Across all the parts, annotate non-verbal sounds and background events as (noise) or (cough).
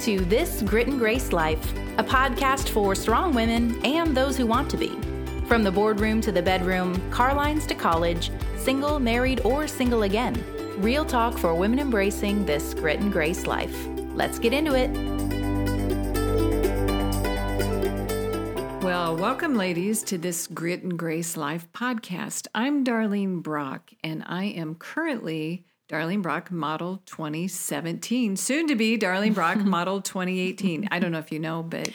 to This Grit and Grace Life, a podcast for strong women and those who want to be. From the boardroom to the bedroom, car lines to college, single, married, or single again. Real talk for women embracing this grit and grace life. Let's get into it. Well, welcome, ladies, to this Grit and Grace Life podcast. I'm Darlene Brock, and I am currently Darlene Brock Model 2017, soon to be Darlene Brock (laughs) Model 2018. I don't know if you know, but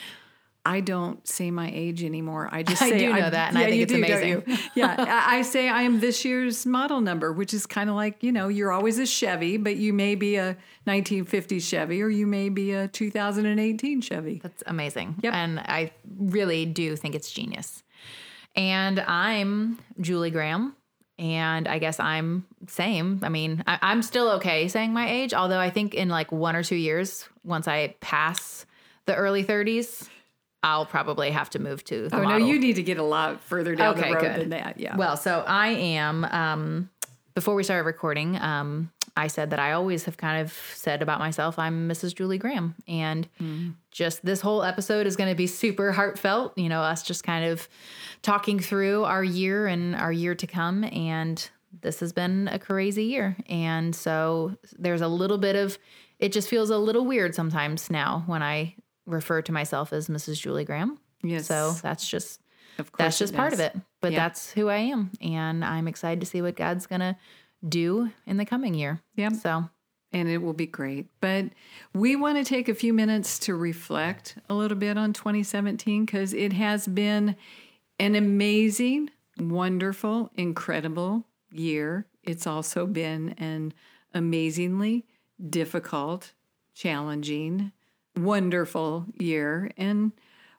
I don't say my age anymore. I just I do know I'm- that, and I think you it's do, amazing. (laughs) yeah, I I say I am this year's model number, which is kind of like you know you're always a Chevy, but you may be a 1950 Chevy or you may be a 2018 Chevy. That's amazing. Yep. And I really do think it's genius. And I'm Julie Graham. And I guess I'm same. I mean, I, I'm still okay saying my age, although I think in like one or two years, once I pass the early 30s, I'll probably have to move to the Oh no, you need to get a lot further down Okay, the road good. than that. Yeah. Well, so I am. Um, before we started recording, um, I said that I always have kind of said about myself, I'm Mrs. Julie Graham, and just this whole episode is going to be super heartfelt. You know, us just kind of talking through our year and our year to come, and this has been a crazy year, and so there's a little bit of. It just feels a little weird sometimes now when I refer to myself as Mrs. Julie Graham. Yes. So that's just of course that's just part of it. But Yeah. that's who I am. And I'm excited to see what God's going to do in the coming year. Yeah. So, and it will be great. But we want to take a few minutes to reflect a little bit on 2017 because it has been an amazing, wonderful, incredible year. It's also been an amazingly difficult, challenging, wonderful year. And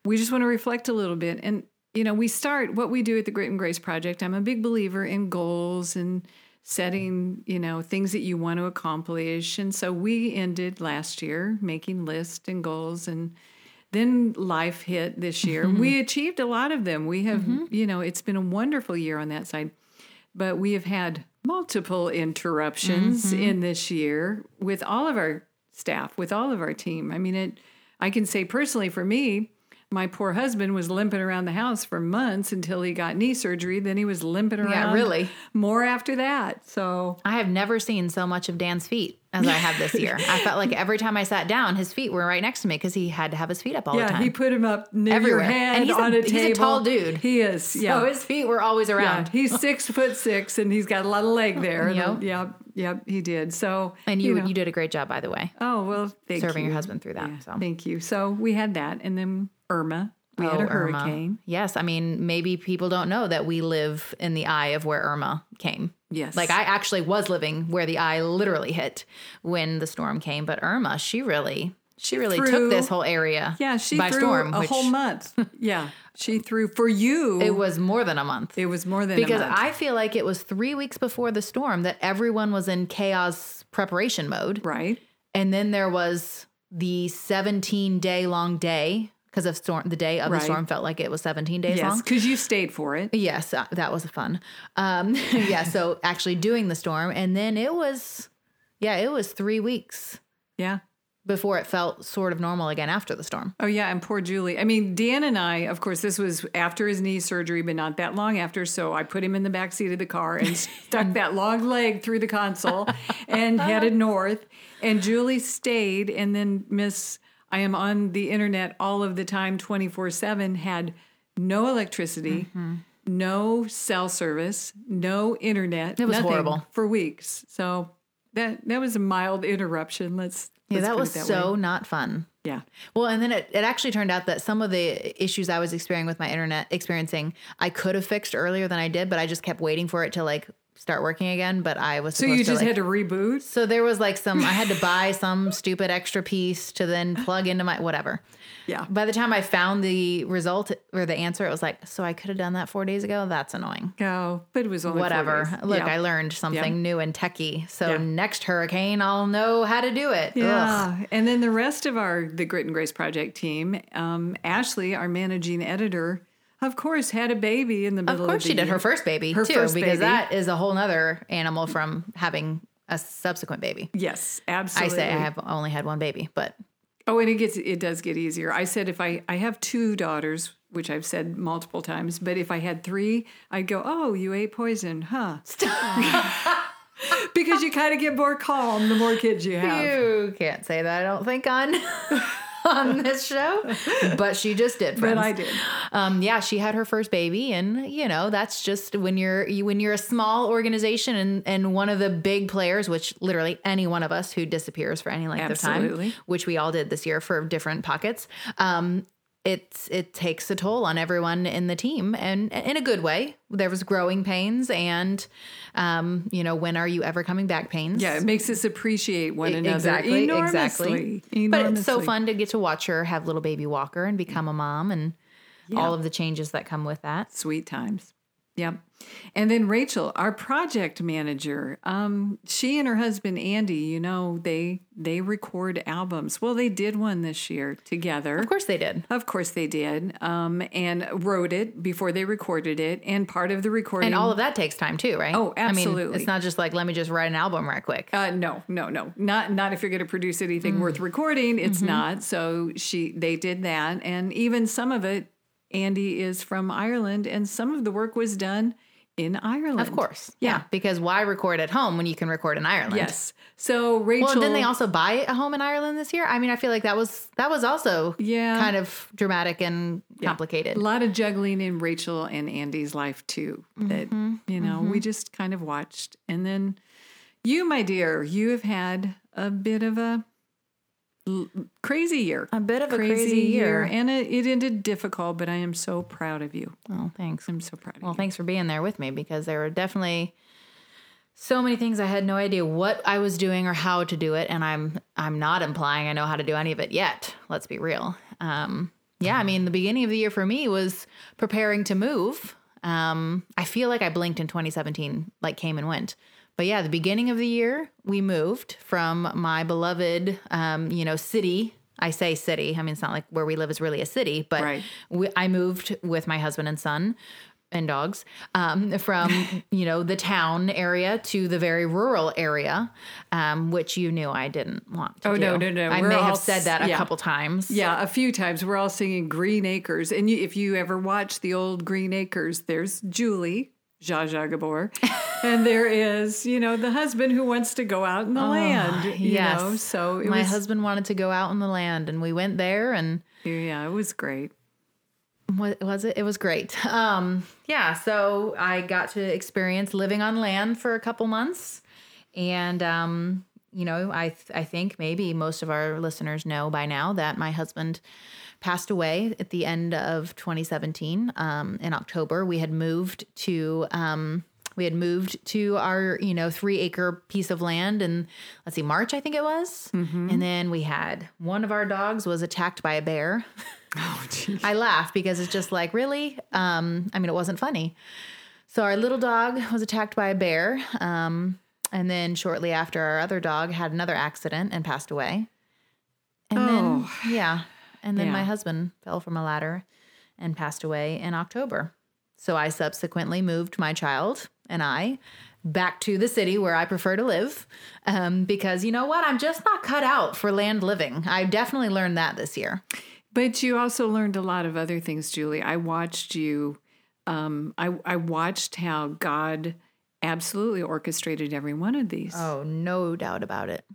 we just want to reflect a little bit. And, you know, we start what we do at the Grit and Grace Project. I'm a big believer in goals and setting, you know, things that you want to accomplish. And so we ended last year making lists and goals and then life hit this year. Mm-hmm. We achieved a lot of them. We have, mm-hmm. you know, it's been a wonderful year on that side. But we have had multiple interruptions mm-hmm. in this year with all of our staff, with all of our team. I mean, it I can say personally for me, my poor husband was limping around the house for months until he got knee surgery. Then he was limping around Yeah, really. more after that. So I have never seen so much of Dan's feet as I have this year. I felt like every time I sat down, his feet were right next to me because he had to have his feet up all the time. yeah, he put him up near Everywhere. your head And he's a- on a, he's a tall dude. He is. Yeah. so his feet were always around. yeah, he's six (laughs) foot six, and he's got a lot of leg there. Yep. Yep, yep, he did. So, And you, you, know. did a great job, by the way, Oh well, thank serving you. your husband through that. Yeah, so. Thank you. So we had that, and then Irma. We had Oh, a Irma. hurricane. Yes, I mean maybe people don't know that we live in the eye of where Irma came. Yes. Like I actually was living where the eye literally hit when the storm came, but Irma, she really she really threw- took this whole area Yeah, she by threw storm, a which whole month. (laughs) yeah, she threw for you. it was more than a month. It was more than because a month. I feel like it was 3 weeks before the storm that everyone was in chaos preparation mode. right. And then there was the 17 day long day because of storm the day of Right. the storm felt like it was 17 days Yes, long. because you stayed for it. Yes, uh, that was fun. Um, (laughs) yeah, so actually doing the storm, and then it was, yeah, it was three weeks Yeah. before it felt sort of normal again after the storm. Oh yeah, and poor Julie. I mean, Dan and I, of course, this was after his knee surgery, but not that long after. So I put him in the back seat of the car and (laughs) stuck that long leg through the console and headed (laughs) north. And Julie stayed, and then Miss, I am on the internet all of the time, twenty four seven. Had no electricity. Mm-hmm. No cell service, no internet. It was horrible. for weeks. So that that was a mild interruption. Let's Yeah, let's that was that so way. not fun. yeah. Well, and then it, it actually turned out that some of the issues I was experiencing with my internet experiencing, I could have fixed earlier than I did, but I just kept waiting for it to like start working again. But I was So you to, just like- had to reboot. So there was like some I had to buy (laughs) some stupid extra piece to then plug into my whatever. Yeah. By the time I found the result or the answer, it was like, so I could have done that four days ago. That's annoying. go, but it was only Whatever. Look, yeah. I learned something Yeah. new and techie. So Yeah. next hurricane, I'll know how to do it. Ugh. Yeah, and then the rest of our the Grit and Grace project team, um, Ashley, our managing editor, of course, had a baby in the middle. Of course, the she did year. her first baby Her too, first because baby. that is a whole nother animal from having a subsequent baby. Yes, absolutely. I say I have only had one baby, but Oh, and it gets it does get easier. I said if I I have two daughters, which I've said multiple times, but if I had three, I'd go, "Oh, you ate poison, huh?" (laughs) because you kind of get more calm the more kids you have. You can't say that. I don't think on (laughs) on this show, but she just did. Friends. But I did. Um, yeah, she had her first baby, and you know that's just when you're you, when you're a small organization and and one of the big players, which literally any one of us who disappears for any length Absolutely. of time, which we all did this year for different pockets. Um, it's it takes a toll on everyone in the team and in a good way. There was growing pains and um you know when are you ever coming back pains? Yeah, it makes us appreciate one another exactly enormously. exactly but it's so fun to get to watch her have little baby walker and become a mom and all of the changes that come with that. Sweet times. Yep. And then Rachel, our project manager, um, she and her husband Andy, you know, they they record albums. Well, they did one this year together. of course they did Of course they did. Um, and wrote it before they recorded it. And part of the recording and all of that takes time too right Oh, i mean absolutely. it's not just like let me just write an album right quick Uh, no, no, no, not not if you're going to produce anything Mm. worth recording. It's Mm-hmm. not. So she, they did that, and even some of it. Andy is from Ireland, and some of the work was done in Ireland. of course yeah. because why record at home when you can record in ireland Yes. So Rachel. Well, didn't they also buy a home in Ireland this year? I mean, I feel like that was that was also Yeah. kind of dramatic and complicated. a lot of juggling in Rachel and Andy's life too. That Mm-hmm. you know we just kind of watched, and then you, my dear, you have had a bit of a crazy year. A bit of a crazy year. and it, it ended difficult. But I am so proud of you. Oh, thanks. I'm so proud of Well, thanks for being there with me because there were definitely so many things I had no idea what I was doing or how to do it, and I'm I'm not implying I know how to do any of it yet. Let's be real. Um, yeah, I mean, the beginning of the year for me was preparing to move. Um, I feel like I blinked in 2017, like came and went. But yeah, the beginning of the year, we moved from my beloved, um, you know, city. I say city. I mean, it's not like where we live is really a city, but Right. we, I moved with my husband and son and dogs um, from (laughs) you know the town area to the very rural area, um, which you knew I didn't want. To Oh, do. no, no, no. I We're may have said that a yeah. couple times. Yeah, a few times. We're all singing Green Acres. And you, if you ever watch the old Green Acres, there's Julie, Zsa Zsa Gabor, and there is, you know, the husband who wants to go out in the land. You Oh, yes. know? So it my was, husband wanted to go out in the land, and we went there, and yeah, it was great. what was it? It was great. (laughs) Um, yeah, so I got to experience living on land for a couple months, and um, you know, I th- I think maybe most of our listeners know by now that my husband passed away at the end of 2017. Um, in October, we had moved to. Um, we had moved to our, you know, three acre piece of land and let's see, March, I think it was. And then we had one of our dogs was attacked by a bear. (laughs) Oh, geez. I laugh because it's just like, really? Um, I mean, it wasn't funny. So our little dog was attacked by a bear. Um, and then shortly after, our other dog had another accident and passed away. And then, yeah. And then Yeah. my husband fell from a ladder and passed away in October. So I subsequently moved my child and I back to the city where I prefer to live um, because you know what? I'm just not cut out for land living. I definitely learned that this year. But you also learned a lot of other things, Julie. I watched you. Um, I, I watched how God absolutely orchestrated every one of these. Oh, no doubt about it.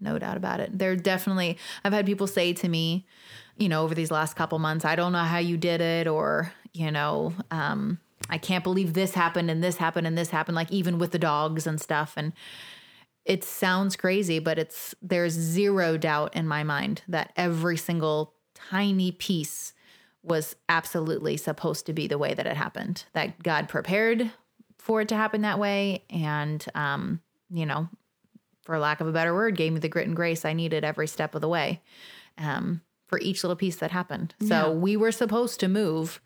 No doubt about it. There definitely, I've had people say to me, you know, over these last couple months, I don't know how you did it, or, you know, um, I can't believe this happened and this happened and this happened, like even with the dogs and stuff. And it sounds crazy, but it's, there's zero doubt in my mind that every single tiny piece was absolutely supposed to be the way that it happened, that God prepared for it to happen that way. And, um, you know, for lack of a better word, gave me the grit and grace I needed every step of the way um, for each little piece that happened. So Yeah. we were supposed to move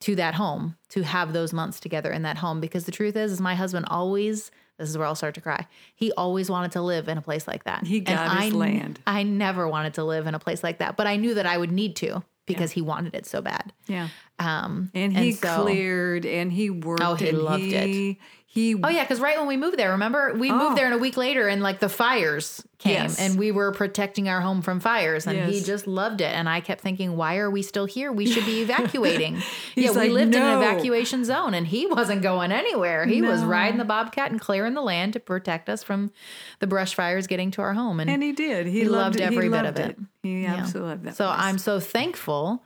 to that home to have those months together in that home because the truth is, is my husband always. This is where I'll start to cry. He always wanted to live in a place like that. He got his I, land. I never wanted to live in a place like that, but I knew that I would need to because he wanted it so bad. Yeah. Um, And he so- cleared and he worked. Oh, he and loved he, He Oh yeah, because right when we moved there, remember we Oh. moved there and a week later, and like the fires came, Yes. and we were protecting our home from fires, and he just loved it. And I kept thinking, why are we still here? We should be (laughs) evacuating. yeah, He's we like, lived in an evacuation zone, and he wasn't going anywhere. He was riding the bobcat and clearing the land to protect us from the brush fires getting to our home. And, and he did. He, He loved, loved every he bit loved of it. He Yeah. absolutely loved that. so place. I'm so thankful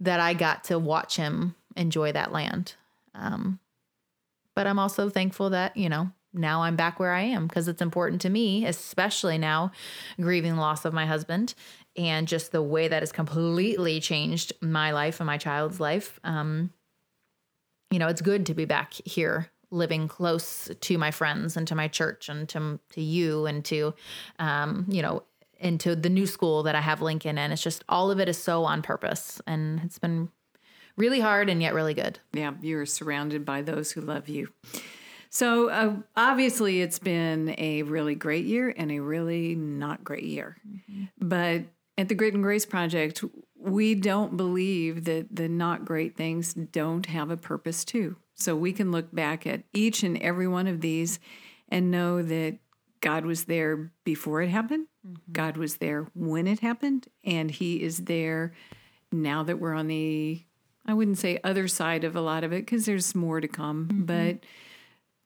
that I got to watch him enjoy that land. Um, but I'm also thankful that, you know, now I'm back where I am because it's important to me, especially now grieving the loss of my husband and just the way that has completely changed my life and my child's life. Um, you know, it's good to be back here living close to my friends and to my church and to to you and to um, you know, into the new school that I have Lincoln in. It's just all of it is so on purpose and it's been really hard and yet really good. Yeah, you're surrounded by those who love you. So uh, obviously, it's been a really great year and a really not great year. But at the Grit and Grace Project, we don't believe that the not great things don't have a purpose too. So we can look back at each and every one of these and know that God was there before it happened, God was there when it happened, and He is there now that we're on the I wouldn't say other side of a lot of it because there's more to come, but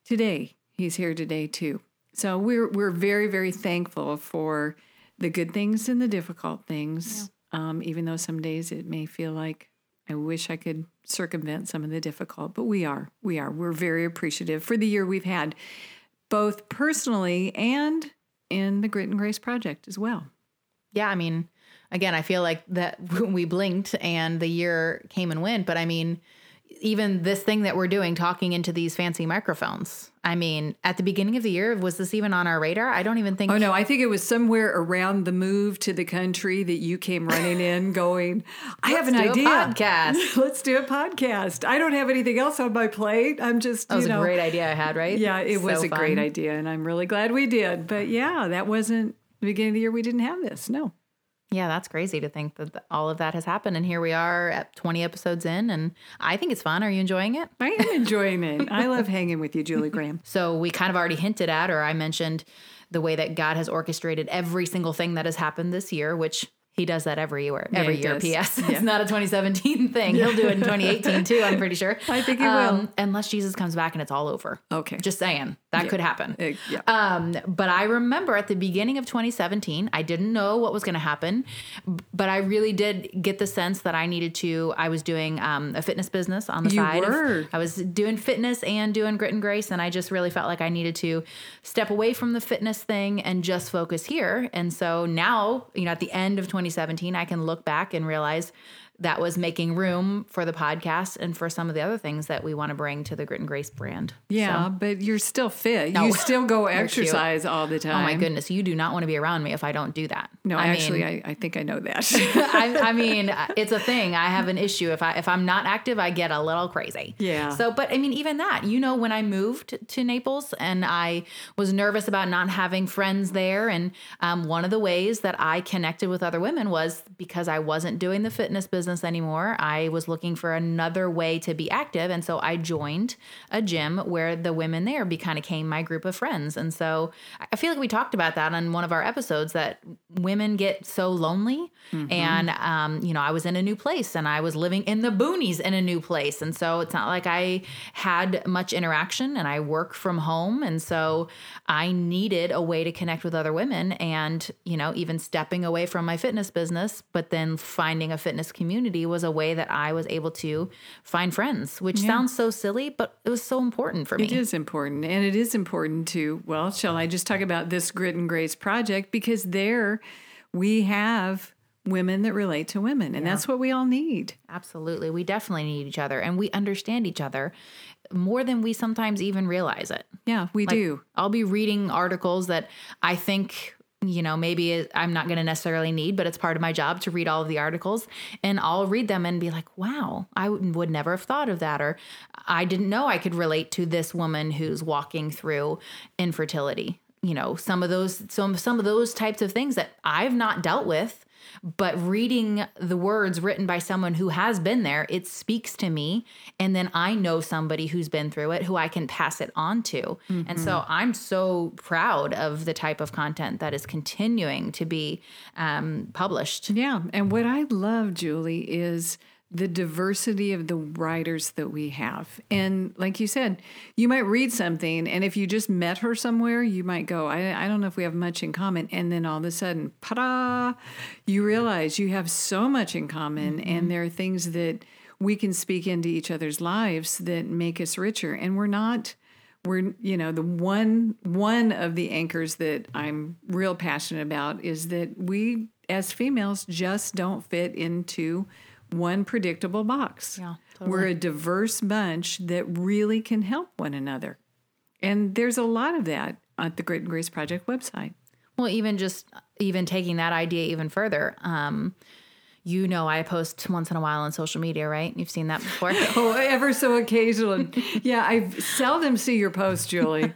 today he's here today too. So we're we're very very thankful for the good things and the difficult things. Um, even though some days it may feel like I wish I could circumvent some of the difficult, but we are we are. We're very appreciative for the year we've had, both personally and in the Grit and Grace project as well. Yeah, I mean, again, I feel like that (laughs) we blinked and the year came and went, but I mean, even this thing that we're doing, talking into these fancy microphones. I mean, at the beginning of the year, was this even on our radar? I don't even think. Oh no, I think it was somewhere around the move to the country that you came running in (laughs) going, I have an idea. podcast. (laughs) Let's do a podcast. I don't have anything else on my plate. I'm just, That was know. a great idea I had, right? Yeah, it was So a great idea and I'm really glad we did. But yeah, that wasn't the beginning of the year we didn't have this. No. Yeah, that's crazy to think that th- all of that has happened. And here we are at 20 episodes in, and I think it's fun. Are you enjoying it? I am enjoying it. (laughs) I love hanging with you, Julie Graham. So we kind of already hinted at, or I mentioned the way that God has orchestrated every single thing that has happened this year, which he does that every year. Every he year. P.S. Yeah. It's not a 2017 thing. He'll do it in (laughs) 2018 too. I'm pretty sure. I think he Um, will. unless Jesus comes back and it's all over. Okay. Just saying that could happen. Uh, yeah. Um, but I remember at the beginning of 2017, I didn't know what was going to happen, but I really did get the sense that I needed to. I was doing um, a fitness business on the You side. of- I was doing fitness and doing grit and grace, and I just really felt like I needed to step away from the fitness thing and just focus here. And so now, you know, at the end of 2017, I can look back and realize that was making room for the podcast and for some of the other things that we want to bring to the grit and grace brand. yeah, So- but you're still fit. No. You still go (laughs) exercise all the time. Oh my goodness, you do not want to be around me if I don't do that. No, I actually, mean, I, I think I know that. (laughs) I, I (laughs) mean, it's a thing. I have an issue if I if I'm not active, I get a little crazy. Yeah. So, but I mean, even that, you know, when I moved to Naples and I was nervous about not having friends there, and um, one of the ways that I connected with other women was because I wasn't doing the fitness business anymore. I was looking for another way to be active, and so I joined a gym where the women there be kind of came my group of friends, and so I feel like we talked about that on one of our episodes that women get so lonely, and um, you know, I was in a new place and I was living in the boonies in a new place, and so it's not like I had much interaction, and I work from home, and so I needed a way to connect with other women, and you know, even stepping away from my fitness business, but then finding a fitness community was a way that I was able to find friends, which sounds so silly, but it was so important for me. It is important. And it is important to, well, shall I just talk about this Grit and Grace project? Because there we have women that relate to women, and that's what we all need. Absolutely. We definitely need each other and we understand each other more than we sometimes even realize it. Yeah, we do. I'll be reading articles that I think, you know, maybe I'm not going to necessarily need, but it's part of my job to read all of the articles. And I'll read them and be like, wow, I would never have thought of that. Or I didn't know I could relate to this woman who's walking through infertility. you know some of those some some of those types of things that I've not dealt with but reading the words written by someone who has been there it speaks to me. And then I know somebody who's been through it who I can pass it on to. Mm-hmm. and so I'm so proud of the type of content that is continuing to be um, published. Yeah. And what I love Julie is the diversity of the writers that we have. And like you said, you might read something, and if you just met her somewhere, you might go, I, I don't know if we have much in common. And then all of a sudden, ta you realize you have so much in common, mm-hmm. and there are things that we can speak into each other's lives that make us richer. And we're not we're you know the one one of the anchors that I'm real passionate about is that we as females just don't fit into one predictable box. Yeah, totally. We're a diverse bunch that really can help one another. And there's a lot of that at the Grit and Grace Project website. Well, even just even taking that idea even further, um, you know I post once in a while on social media, right? You've seen that before. (laughs) oh, ever so occasionally. Yeah, I seldom see your post, Julie.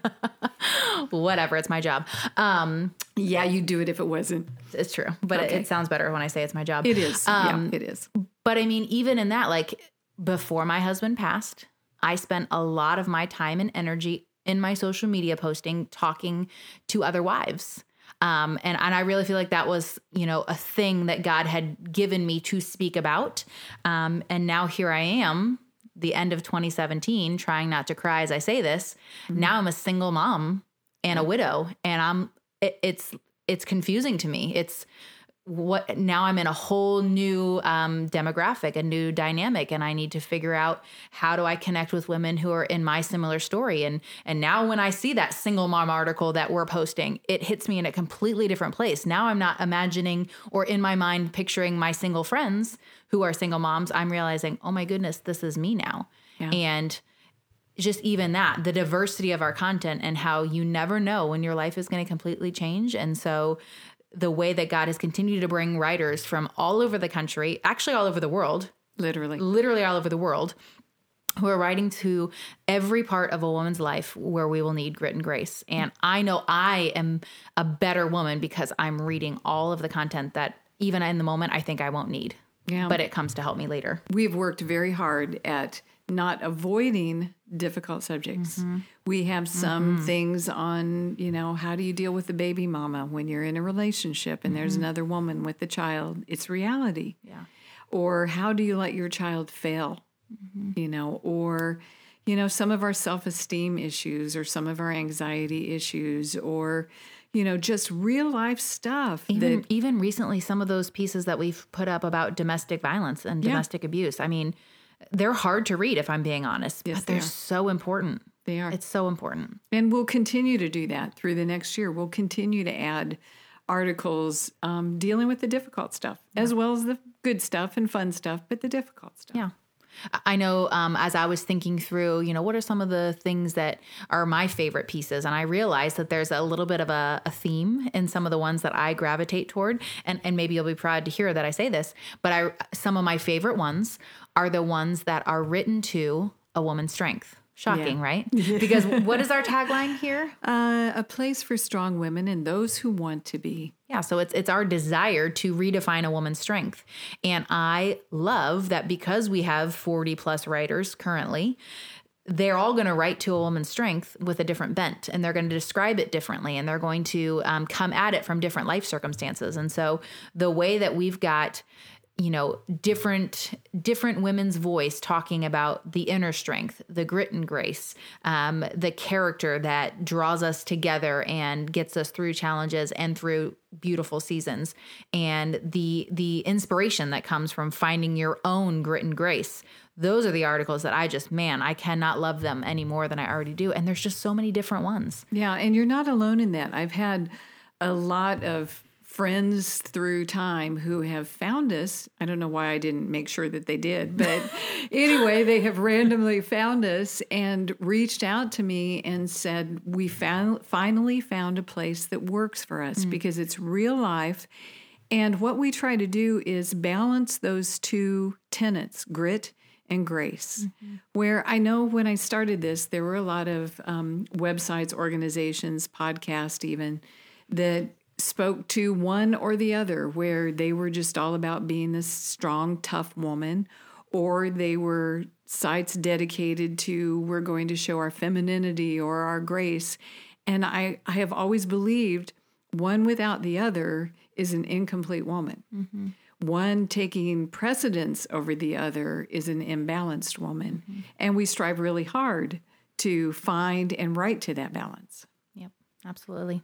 (laughs) Whatever, it's my job. Um, yeah, you'd do it if it wasn't. It's true, but okay. it, it, sounds better when I say it's my job. It is. Um, yeah, it is. But I mean, even in that, like before my husband passed, I spent a lot of my time and energy in my social media posting, talking to other wives um, and, and I really feel like that was, you know, a thing that God had given me to speak about. Um, and now here I am, the end of 2017, trying not to cry as I say this. Mm-hmm. Now I'm a single mom and a widow, and I'm, it, it's, it's confusing to me. It's, what now I'm in a whole new um, demographic, a new dynamic, and I need to figure out how do I connect with women who are in my similar story. And and now when I see that single mom article that we're posting, it hits me in a completely different place. Now I'm not imagining or in my mind picturing my single friends who are single moms. I'm realizing, oh my goodness, this is me now. Yeah. And just even that, the diversity of our content and how you never know when your life is going to completely change. And so the way that God has continued to bring writers from all over the country, actually all over the world, literally, literally all over the world, who are writing to every part of a woman's life where we will need grit and grace. And I know I am a better woman because I'm reading all of the content that even in the moment I think I won't need. Yeah. But it comes to help me later. We've worked very hard at not avoiding difficult subjects. Mm-hmm. We have some mm-hmm. things on, you know, how do you deal with the baby mama when you're in a relationship and mm-hmm. there's another woman with the child? It's reality. Yeah. Or how do you let your child fail? Mm-hmm. You know, or you know, some of our self-esteem issues or some of our anxiety issues or you know, just real life stuff. Even that, even recently some of those pieces that we've put up about domestic violence and domestic yeah. abuse. I mean, they're hard to read if I'm being honest, yes, but they're they so important. They are. It's so important. And we'll continue to do that through the next year. We'll continue to add articles um, dealing with the difficult stuff yeah. as well as the good stuff and fun stuff, but the difficult stuff. Yeah. I know um, as I was thinking through, you know, what are some of the things that are my favorite pieces? And I realized that there's a little bit of a, a, theme in some of the ones that I gravitate toward. And, and maybe you'll be proud to hear that I say this, but I some of my favorite ones are the ones that are written to a woman's strength. Shocking, yeah. right? (laughs) Because what is our tagline here? Uh, a place for strong women and those who want to be. Yeah, so it's it's our desire to redefine a woman's strength. And I love that because we have 40 plus writers currently, they're all going to write to a woman's strength with a different bent and they're going to describe it differently and they're going to um, come at it from different life circumstances and so the way that we've got you know different different women's voice talking about the inner strength the grit and grace um, the character that draws us together and gets us through challenges and through beautiful seasons and the the inspiration that comes from finding your own grit and grace. Those are the articles that I just man I cannot love them any more than I already do and there's just so many different ones. Yeah and you're not alone in that. I've had a lot of friends through time who have found us. I don't know why I didn't make sure that they did, but (laughs) anyway, they have randomly found us and reached out to me and said, We found, finally found a place that works for us mm. because it's real life. And what we try to do is balance those two tenets, grit and grace. Where I know when I started this, there were a lot of um, websites, organizations, podcasts, even that spoke to one or the other, where they were just all about being this strong, tough woman, or they were sites dedicated to we're going to show our femininity or our grace. And I, I have always believed one without the other is an incomplete woman. Mm-hmm. One taking precedence over the other is an imbalanced woman. Mm-hmm. And we strive really hard to find and write to that balance. Yep, absolutely.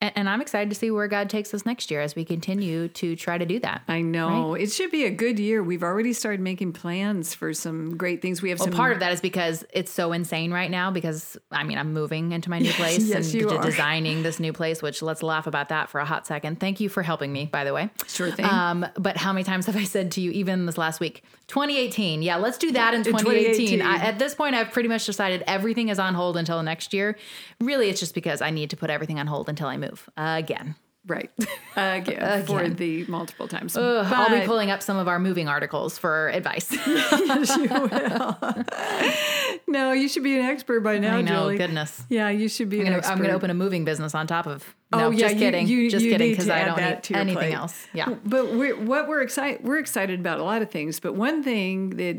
And, and I'm excited to see where God takes us next year as we continue to try to do that. I know. It should be a good year. We've already started making plans for some great things. We have Well, some part of that is because it's so insane right now. Because I mean, I'm moving into my new (laughs) place yes, and d- designing this new place. Which let's laugh about that for a hot second. Thank you for helping me, by the way. Sure thing. Um, but how many times have I said to you, even this last week, 2018? Yeah, let's do that in 2018. 2018. I, at this point, I've pretty much decided everything is on hold until next year. Really, it's just because I need to put everything on hold until I move again. Right (laughs) again, for the multiple times. Ugh, I'll be pulling up some of our moving articles for advice. (laughs) Yes, you will. (laughs) no, you should be an expert by now, I know, Julie. goodness. Yeah, you should be I'm an gonna, expert. I'm gonna open a moving business on top of. Oh, no, Oh, yeah, just kidding. you- just you kidding because I don't need anything plate. else. Yeah. But we're, what we're excited we're excited about a lot of things. But one thing that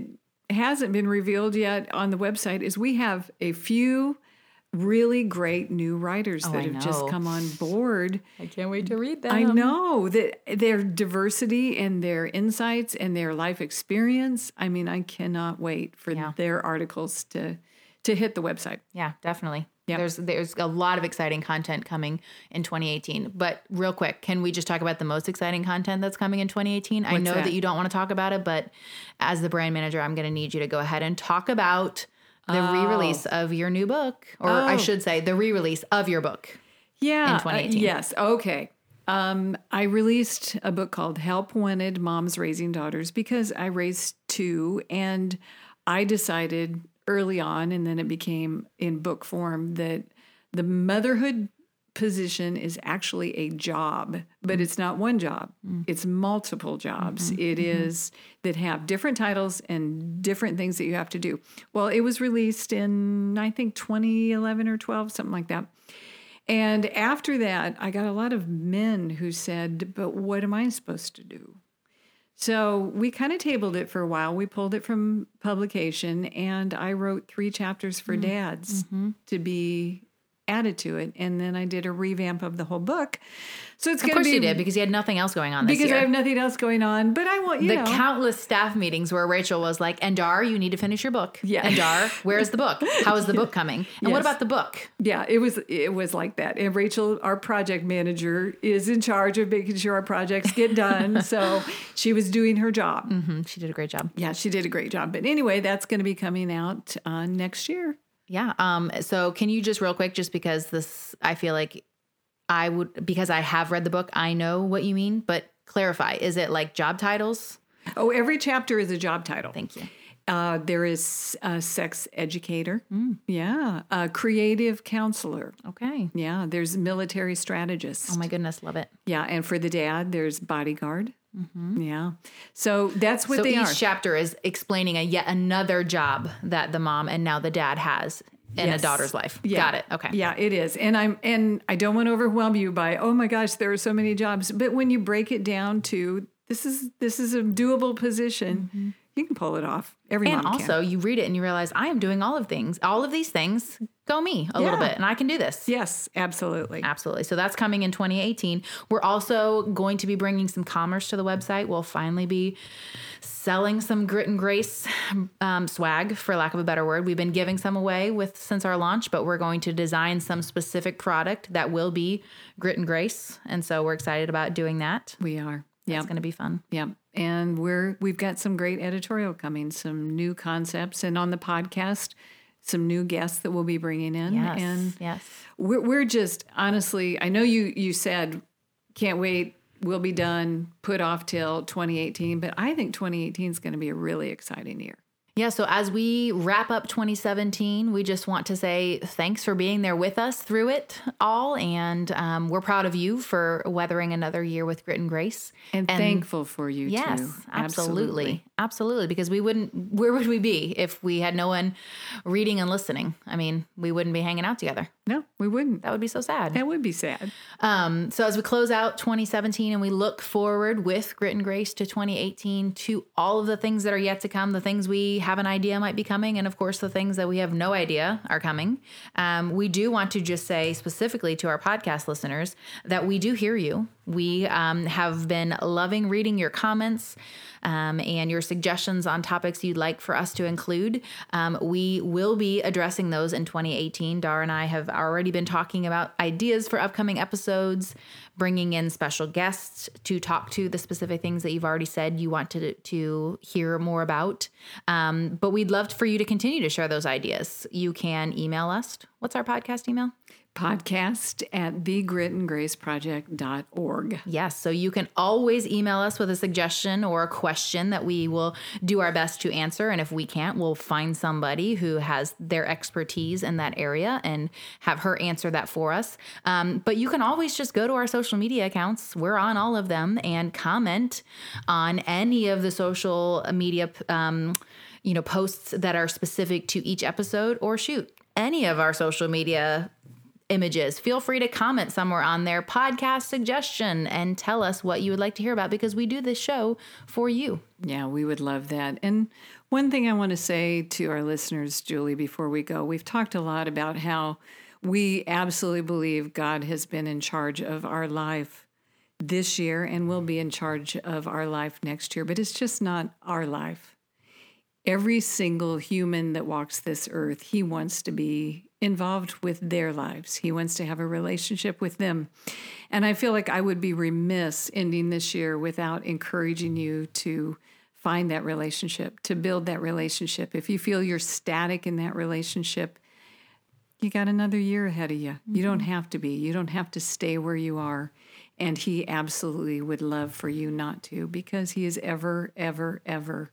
hasn't been revealed yet on the website is we have a few really great new writers Oh, that I have just come on board. I can't wait to read them. I know that their diversity and their insights and their life experience. I mean, I cannot wait for Yeah. their articles to to hit the website. Yeah, definitely. Yep. There's there's a lot of exciting content coming in 2018. But real quick, can we just talk about the most exciting content that's coming in 2018? I know that? that? you don't want to talk about it, but as the brand manager, I'm going to need you to go ahead and talk about the re-release of your new book, or I Oh. should say, the re-release of your book. Yeah. in uh, 2018. yes. Okay. Um, I released a book called Help Wanted Moms Raising Daughters because I raised two and I decided early on, and then it became in book form, that the motherhood position is actually a job, but mm-hmm. it's not one job. Mm. It's multiple jobs. Mm-hmm. It mm-hmm. is that have different titles and different things that you have to do. Well, it was released in I think 2011 or 12, something like that. And after that, I got a lot of men who said, But what am I supposed to do? So we kind of tabled it for a while. We pulled it from publication, and I wrote three chapters for dads to be added to it. And then I did a revamp of the whole book. So it's Of going to course be you did because you had nothing else going on this because year. I have nothing else going on. But I want you the know. countless staff meetings where Rachel was like, "And Dar, you need to finish your book. Yeah. And Dar, where's the book? How is the book (laughs) coming? And what about the book? Yeah, it was it was like that. And Rachel, our project manager, is in charge of making sure our projects get done. (laughs) so she was doing her job. hmm she did a great job. Yeah, she did a great job. But anyway, that's going to be coming out uh, next year. Yeah. Um. So can you just real quick, just because this, I feel like I would because I have read the book, I know what you mean, but clarify. Is it like job titles? Oh, every chapter is a job title. Thank you. Uh, there is a sex educator. Mm. Yeah, a creative counselor. Okay. Yeah, there's military strategist. Oh my goodness, love it. yeah, and for the dad, there's bodyguard. Yeah, so that's what so they each are. chapter is explaining a yet another job that the mom and now the dad has in Yes. a daughter's life. Yeah. Got it. Okay. Yeah, it is. And I'm and I don't want to overwhelm you by, oh my gosh, there are so many jobs. But when you break it down to this is this is a doable position, you can pull it off. Every Mm-hmm. And mom can. also, you read it and you realize I am doing all of things, all of these things. Go me a little bit, and I can do this. Yes, absolutely. Absolutely. So that's coming in 2018. We're also going to be bringing some commerce to the website. We'll finally be selling some grit and grace um, swag, for lack of a better word. We've been giving some away with since our launch, but we're going to design some specific product that will be grit and grace, and so we're excited about doing that. We are. Yeah. It's going to be fun. Yeah. And we're we've got some great editorial coming, some new concepts, and on the podcast, some new guests that we'll be bringing in. Yes. And yes. we're we're just honestly, I know you you said can't wait, we'll be done, put off till 2018, but I think 2018 is going to be a really exciting year. Yeah, so as we wrap up 2017, we just want to say thanks for being there with us through it all. And um, we're proud of you for weathering another year with grit and grace. And, and thankful for you yes, too. Absolutely. absolutely. Absolutely. Because we wouldn't, where would we be if we had no one reading and listening? I mean, we wouldn't be hanging out together. No, we wouldn't. That would be so sad. That would be sad. Um, so as we close out 2017 and we look forward with grit and grace to 2018 to all of the things that are yet to come, the things we have an idea might be coming, and of course the things that we have no idea are coming. Um, we do want to just say specifically to our podcast listeners that we do hear you. We um, have been loving reading your comments um, and your suggestions on topics you'd like for us to include. Um, we will be addressing those in 2018. Dar and I have already been talking about ideas for upcoming episodes, bringing in special guests to talk to the specific things that you've already said you want to, to hear more about. Um, but we'd love for you to continue to share those ideas. You can email us. What's our podcast email? Podcast at thegritandgraceproject.org. Yes, so you can always email us with a suggestion or a question that we will do our best to answer. And if we can't, we'll find somebody who has their expertise in that area and have her answer that for us. Um, but you can always just go to our social media accounts. We're on all of them and comment on any of the social media. Um, you know, posts that are specific to each episode, or shoot, any of our social media images. Feel free to comment somewhere on their podcast suggestion and tell us what you would like to hear about because we do this show for you. Yeah, we would love that. And one thing I want to say to our listeners, Julie, before we go, we've talked a lot about how we absolutely believe God has been in charge of our life this year and will be in charge of our life next year, but it's just not our life. Every single human that walks this earth, he wants to be involved with their lives. He wants to have a relationship with them. And I feel like I would be remiss ending this year without encouraging you to find that relationship, to build that relationship. If you feel you're static in that relationship, you got another year ahead of you. Mm-hmm. You don't have to be. You don't have to stay where you are. And he absolutely would love for you not to because he is ever, ever, ever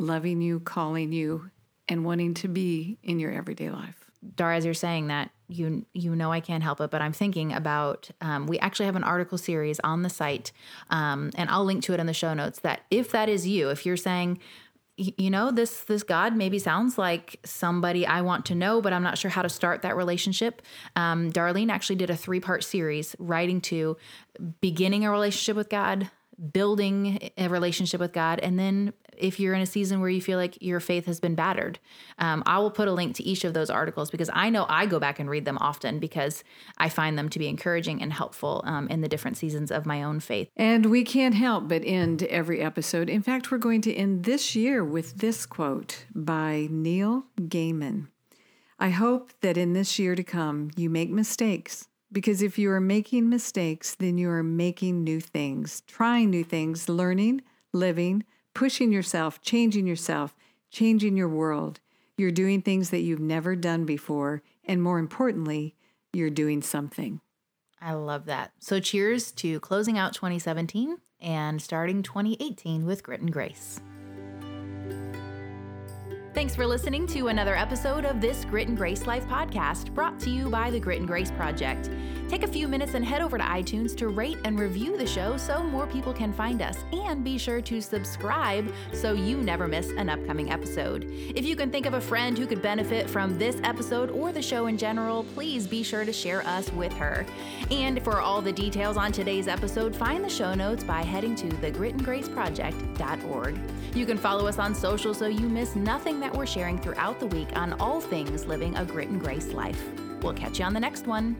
loving you, calling you, and wanting to be in your everyday life. Dar, as you're saying that, you you know I can't help it, but I'm thinking about. Um, we actually have an article series on the site, um, and I'll link to it in the show notes. That if that is you, if you're saying, you know, this this God maybe sounds like somebody I want to know, but I'm not sure how to start that relationship. Um, Darlene actually did a three part series, writing to beginning a relationship with God, building a relationship with God, and then if you're in a season where you feel like your faith has been battered, um, I will put a link to each of those articles because I know I go back and read them often because I find them to be encouraging and helpful um, in the different seasons of my own faith. And we can't help but end every episode. In fact, we're going to end this year with this quote by Neil Gaiman. I hope that in this year to come, you make mistakes because if you are making mistakes, then you are making new things, trying new things, learning, living, pushing yourself, changing yourself, changing your world. You're doing things that you've never done before. And more importantly, you're doing something. I love that. So, cheers to closing out 2017 and starting 2018 with grit and grace. Thanks for listening to another episode of this Grit and Grace Life podcast brought to you by the Grit and Grace Project. Take a few minutes and head over to iTunes to rate and review the show so more people can find us. And be sure to subscribe so you never miss an upcoming episode. If you can think of a friend who could benefit from this episode or the show in general, please be sure to share us with her. And for all the details on today's episode, find the show notes by heading to thegritandgraceproject.org. You can follow us on social so you miss nothing that we're sharing throughout the week on all things living a grit and grace life. We'll catch you on the next one.